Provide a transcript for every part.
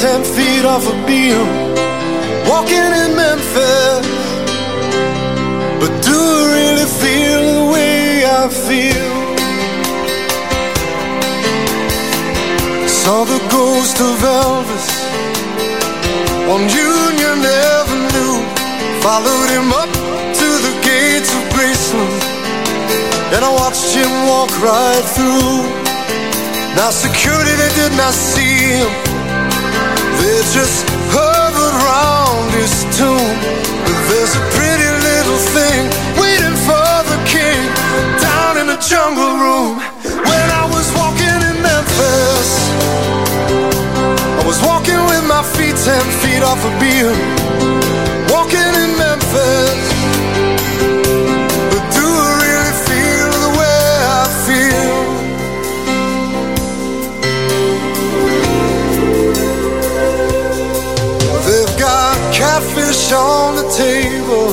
Ten feet off a Beale. Walking in Memphis, but do I really feel the way I feel? Saw the ghost of Elvis on Union Avenue. Followed him up to the gates of Graceland, and I watched him walk right through. Now security they did not see him, just hovered round his tomb. But there's a pretty little thing waiting for the king down in the jungle room. When I was walking in Memphis, I was walking with my feet ten feet off a Beale. On the table.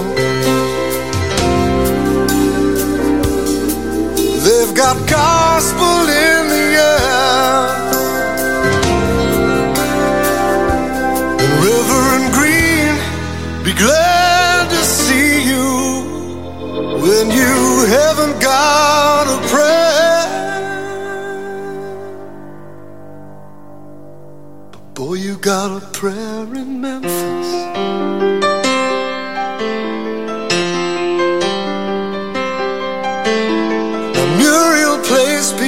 They've got gospel in the air. And Reverend Green, be glad to see you when you haven't got a prayer. But boy, you got a prayer in Memphis.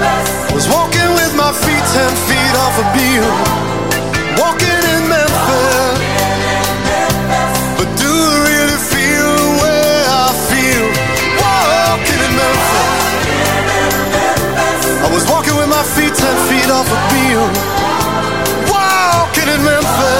Was walking with my feet ten feet off a Beale. Walking in Memphis. But do I really feel the way I feel? Walking in Memphis. I was walking with my feet ten feet off a Beale. Walking in Memphis.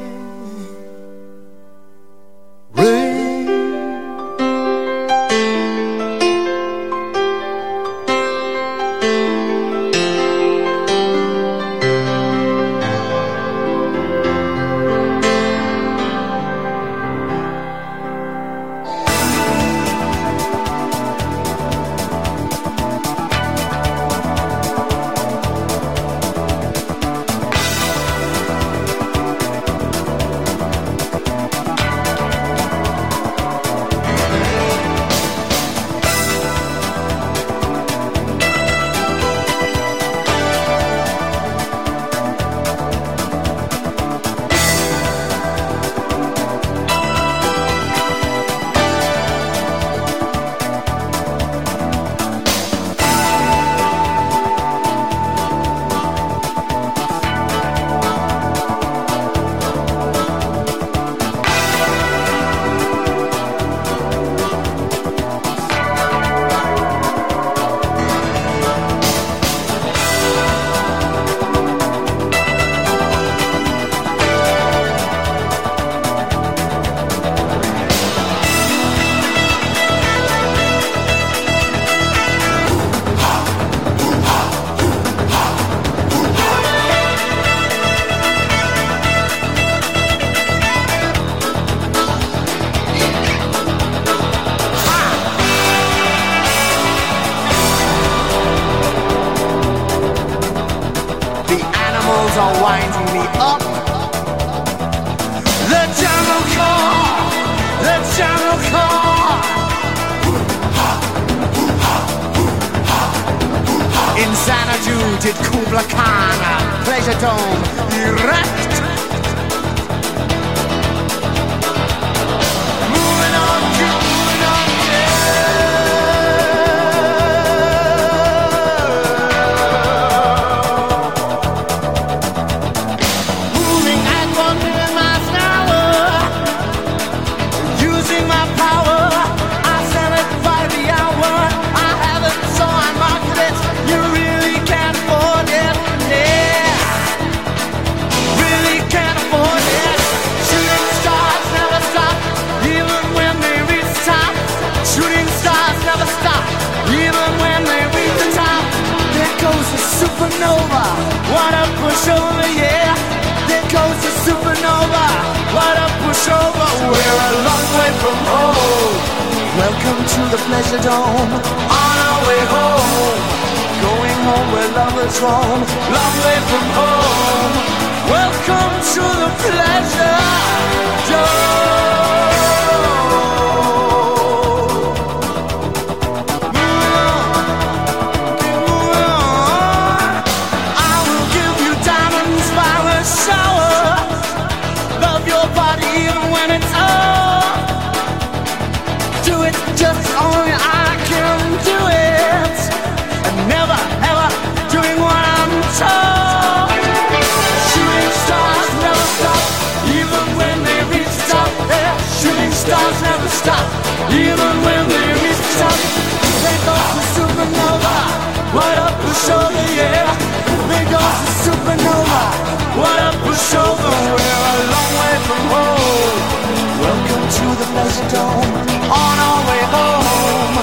loveless dome On our way home.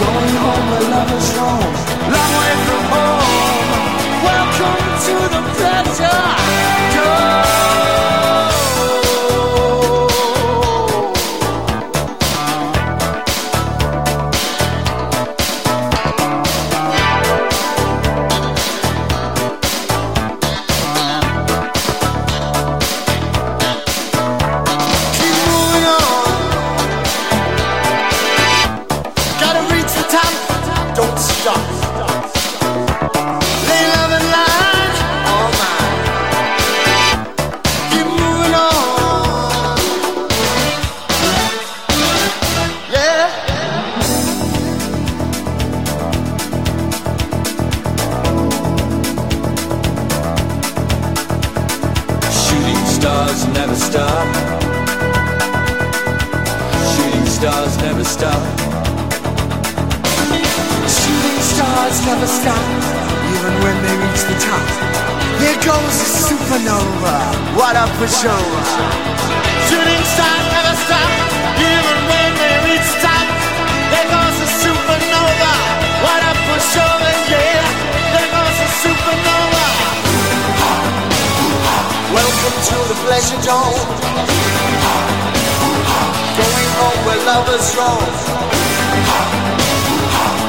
Going home where lovers roam Long way from home. Welcome to the pleasure. Stars never stop, even when they reach the top. Here goes a supernova, what a pushover. Shooting stars never stop, even when they reach the top. There goes a supernova, what a pushover, yeah. There goes a supernova. Welcome to the pleasure dome. Going home where lovers roam.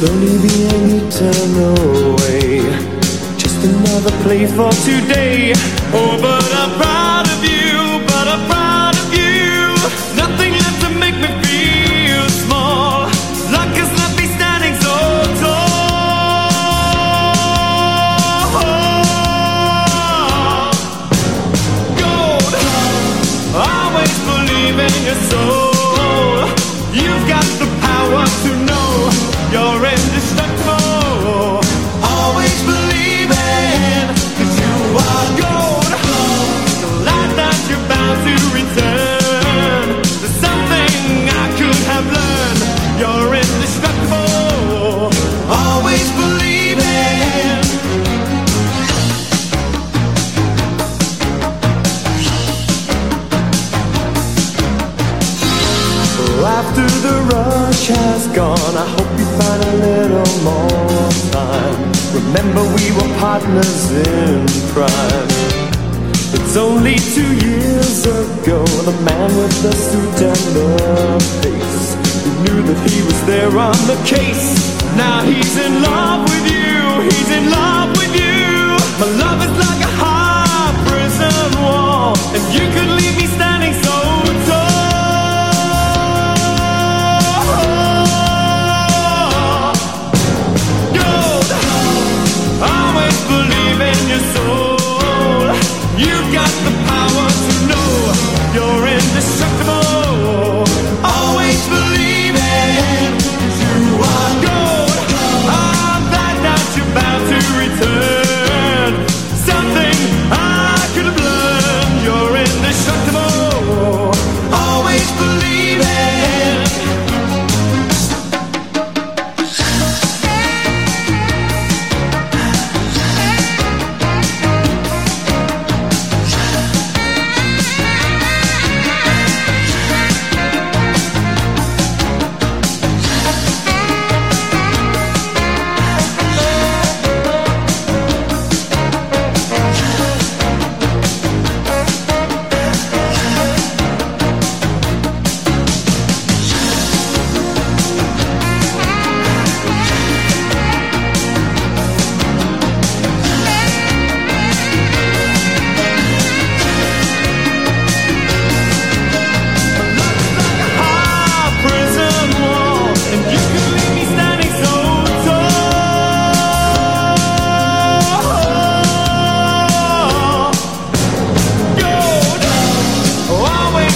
Slowly the end turn away. Just another play for today. Over partners in crime. It's only two years ago, the man with the suit and the face. Who knew that he was there on the case? Now he's in love with you, he's in love with you. My love is like a high prison wall, and you could leave me standing so believe in your soul. You got the power to know you're indestructible.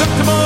indestructible.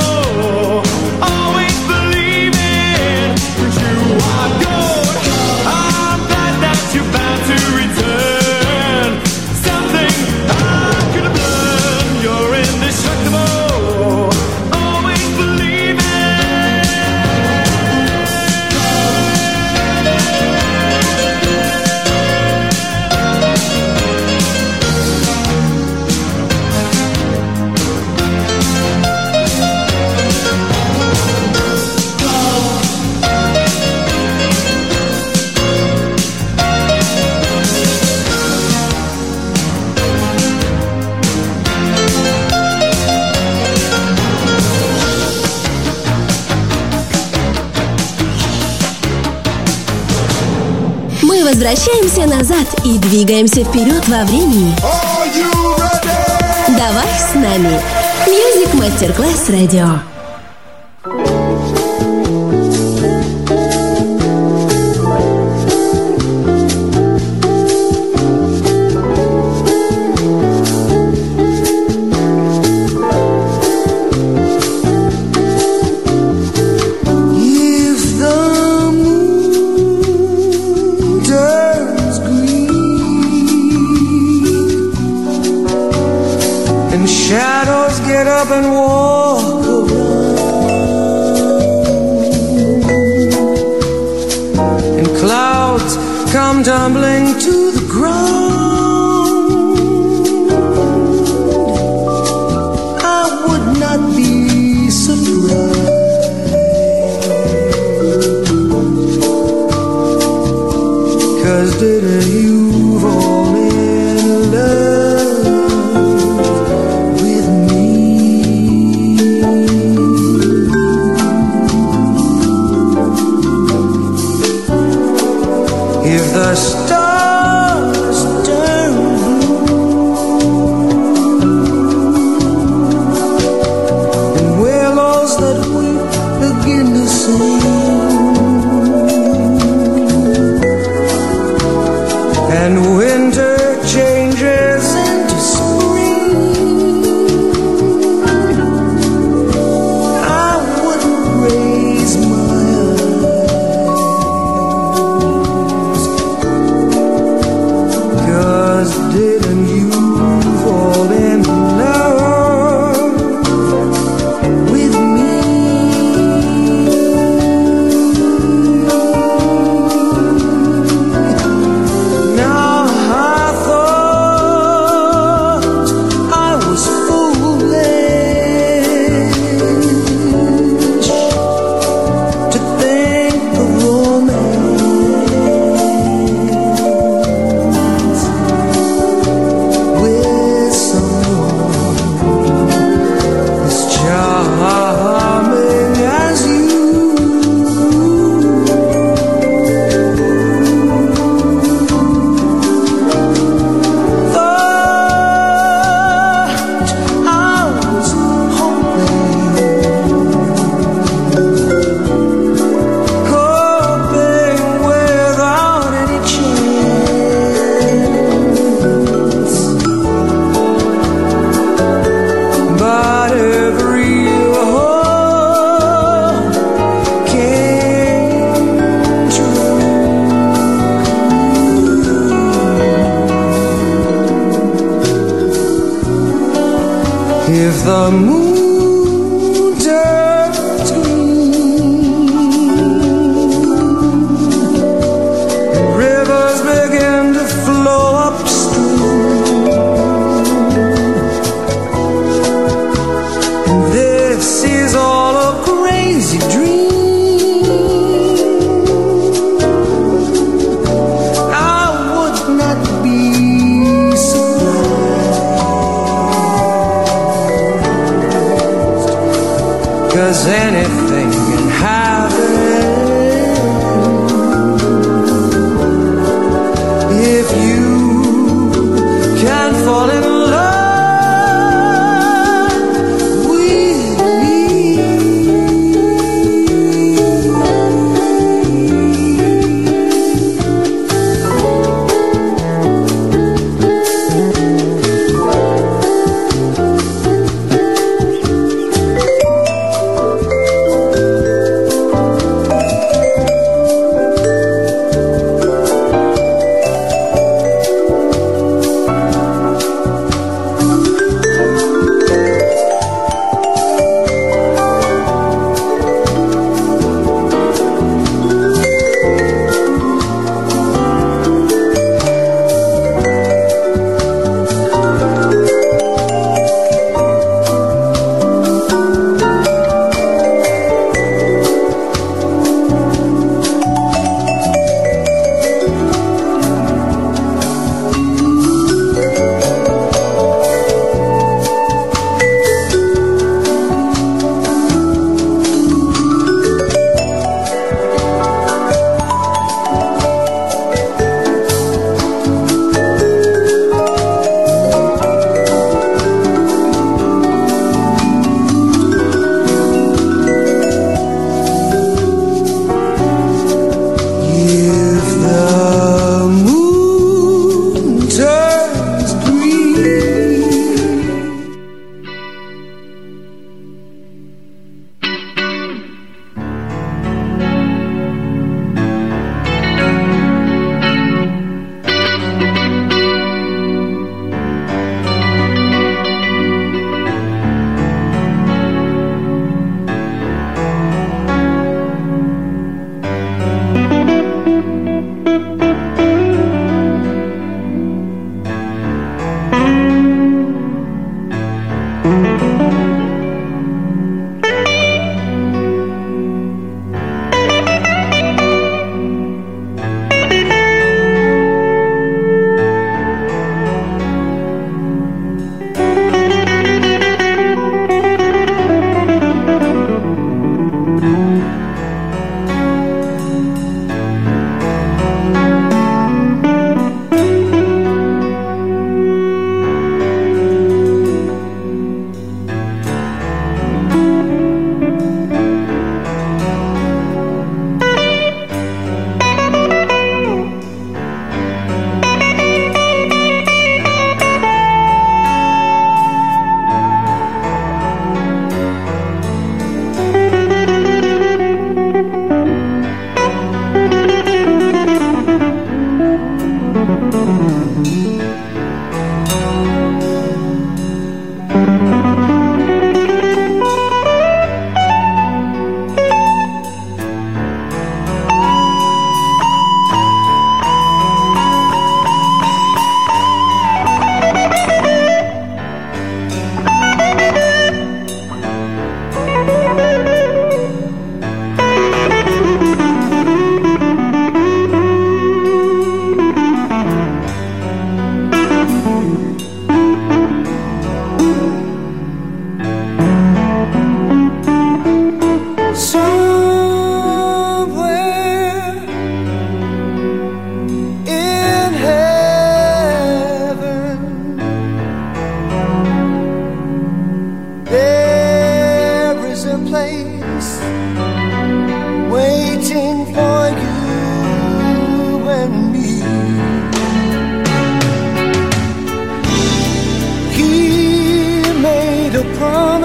Возвращаемся назад и двигаемся вперед во времени. Давай с нами. Music Masterclass Radio. Get up and walk around and clouds come tumbling to the ground, I would not be surprised. Didn't you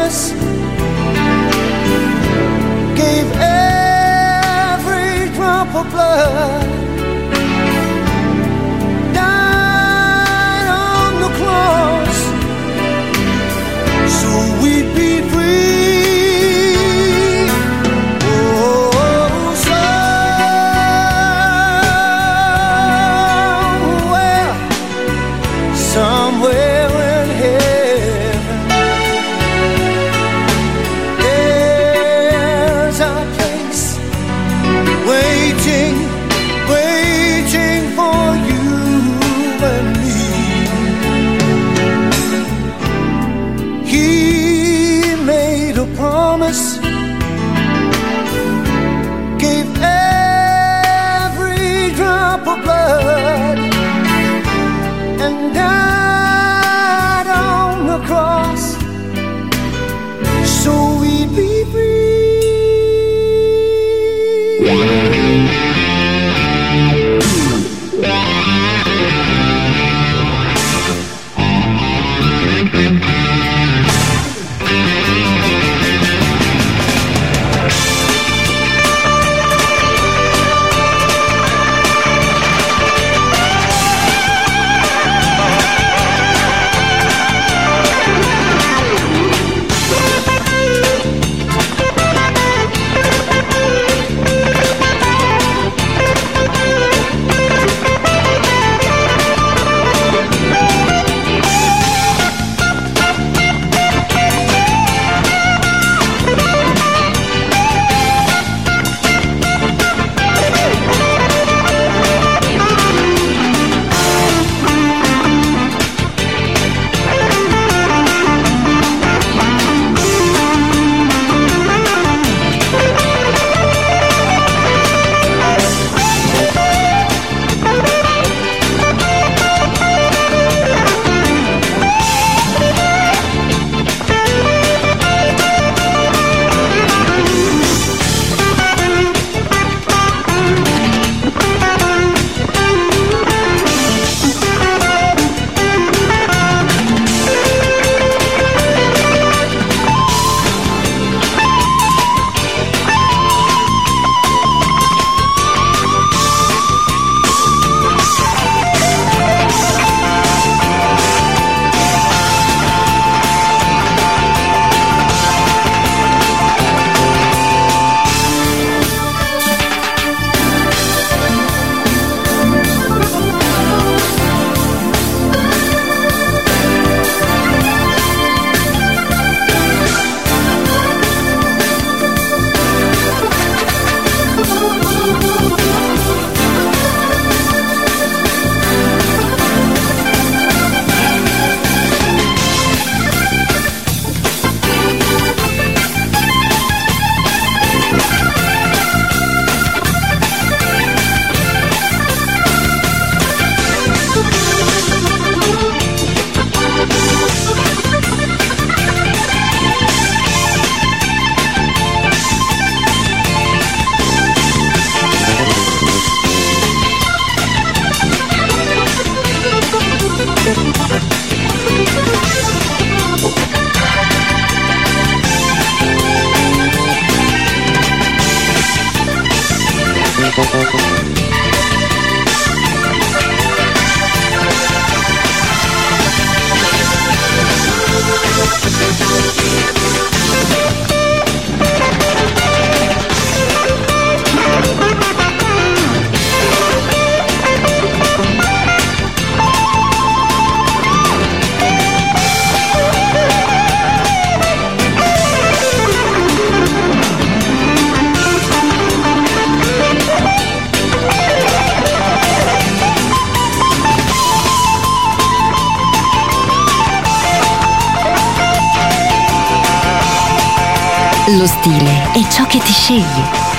promise gave every drop of blood,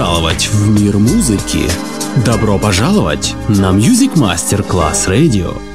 Пожаловать в мир музыки. Добро пожаловать на Music Master Class Radio.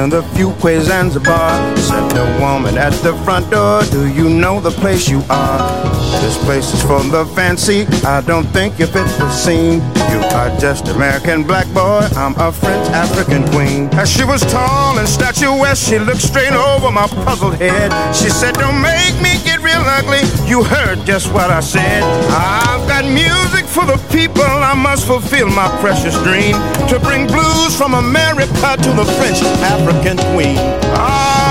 Paris near the Fuquay Zanzibar. Said the woman at the front door, Do you know the place you are? This place is for the fancy. I don't think you fit the scene. You are just American black boy. I'm a French African queen. As she was tall and statuesque, she looked straight over my puzzled head. She said, Don't make me get real ugly. You heard just what I said. I've got music for the people. I must fulfill my precious dream to bring blues from America to the French African queen. Ah,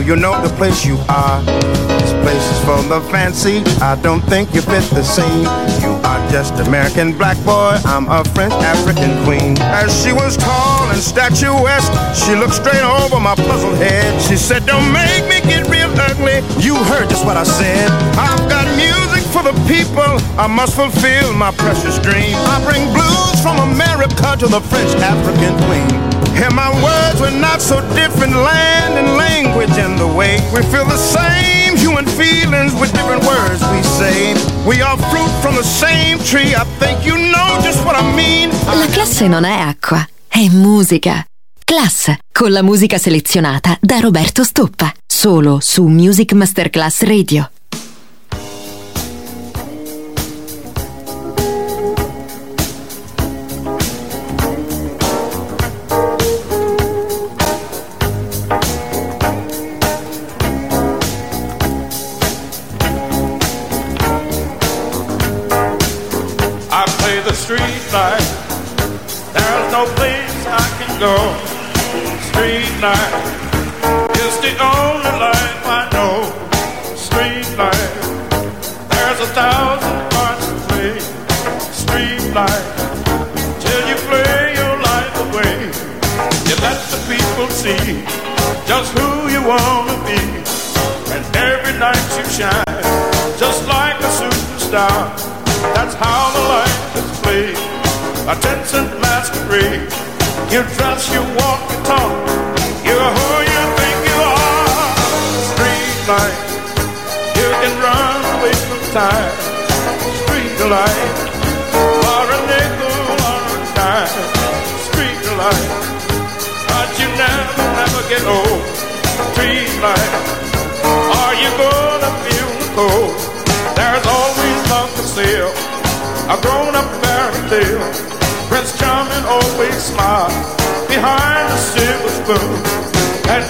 Do you know the place you are? This place is for the fancy. I don't think you fit the scene. You are just American black boy. I'm a French African queen. As she was tall and statuesque, she looked straight over my puzzled head. She said, Don't make me get real ugly. You heard just what I said. I've got music for the people. I must fulfill my precious dream. I bring blues from America to the French African queen. And my words were not so different, land and language and the way we feel the same human feelings with different words we say. We are fruit from the same tree. I think you know just what I mean. La classe non è acqua, è musica. Class, con la musica selezionata da Roberto Stoppa, solo su Music Masterclass Radio. Superstar. That's how the life is played. A cent masquerade. You dress, you walk, you talk. You're who you think you are. Street light, you can run away from time. Street light, sale. A grown-up fairy tale Prince Charming always smiles behind the silver spoon. And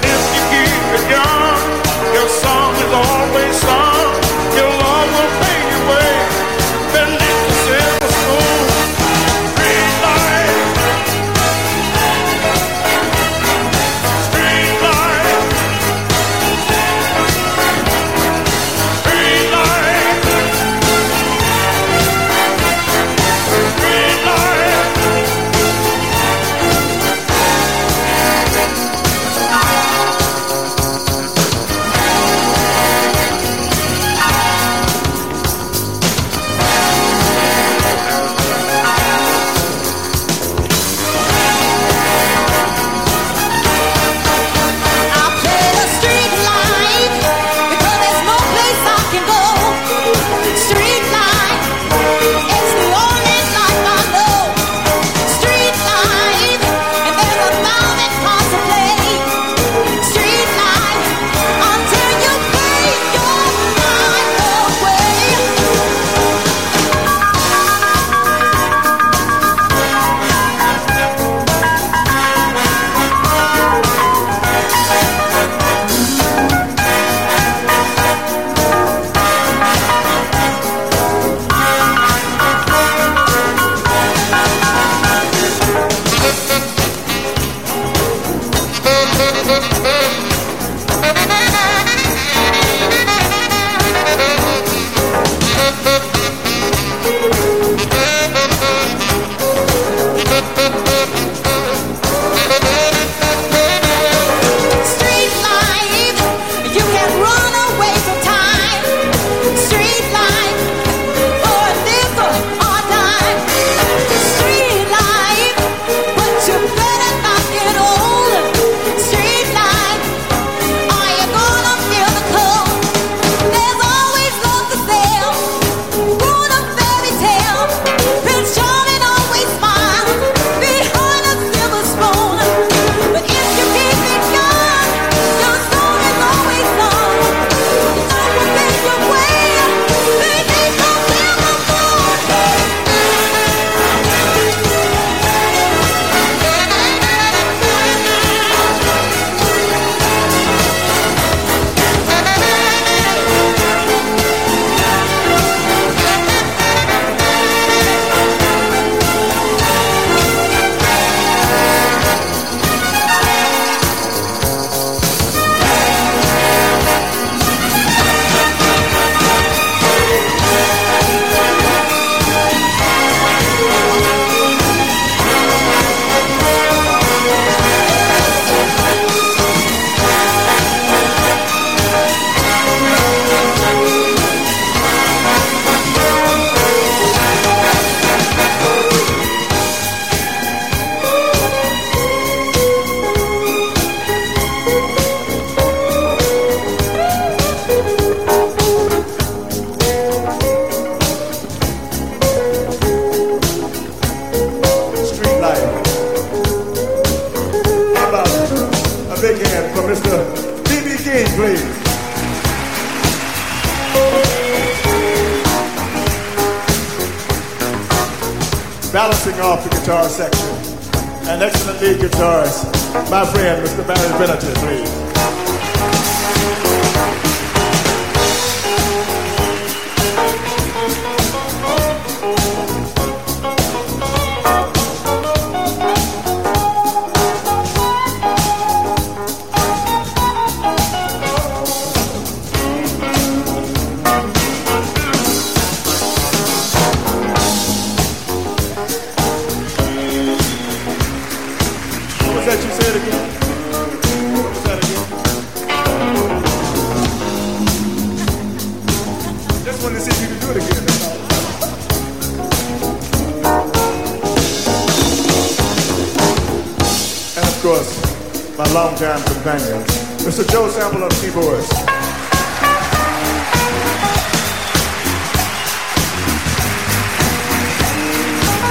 Pennsylvania. Mr. Joe Sample on keyboards.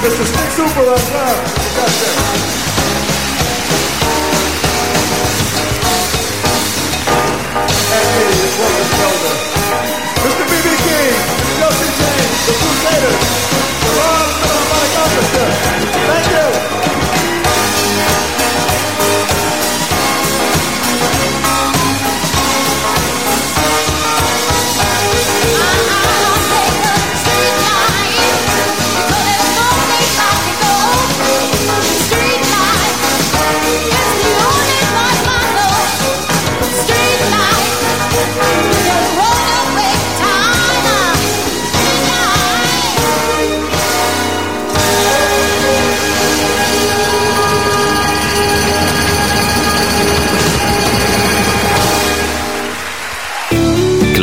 Mr. Stix Hooper on drums. And me, Wilton Felder. Mr. B.B. King, Chelsea James, the Crusaders, the Ron, my orchestra. Thank you.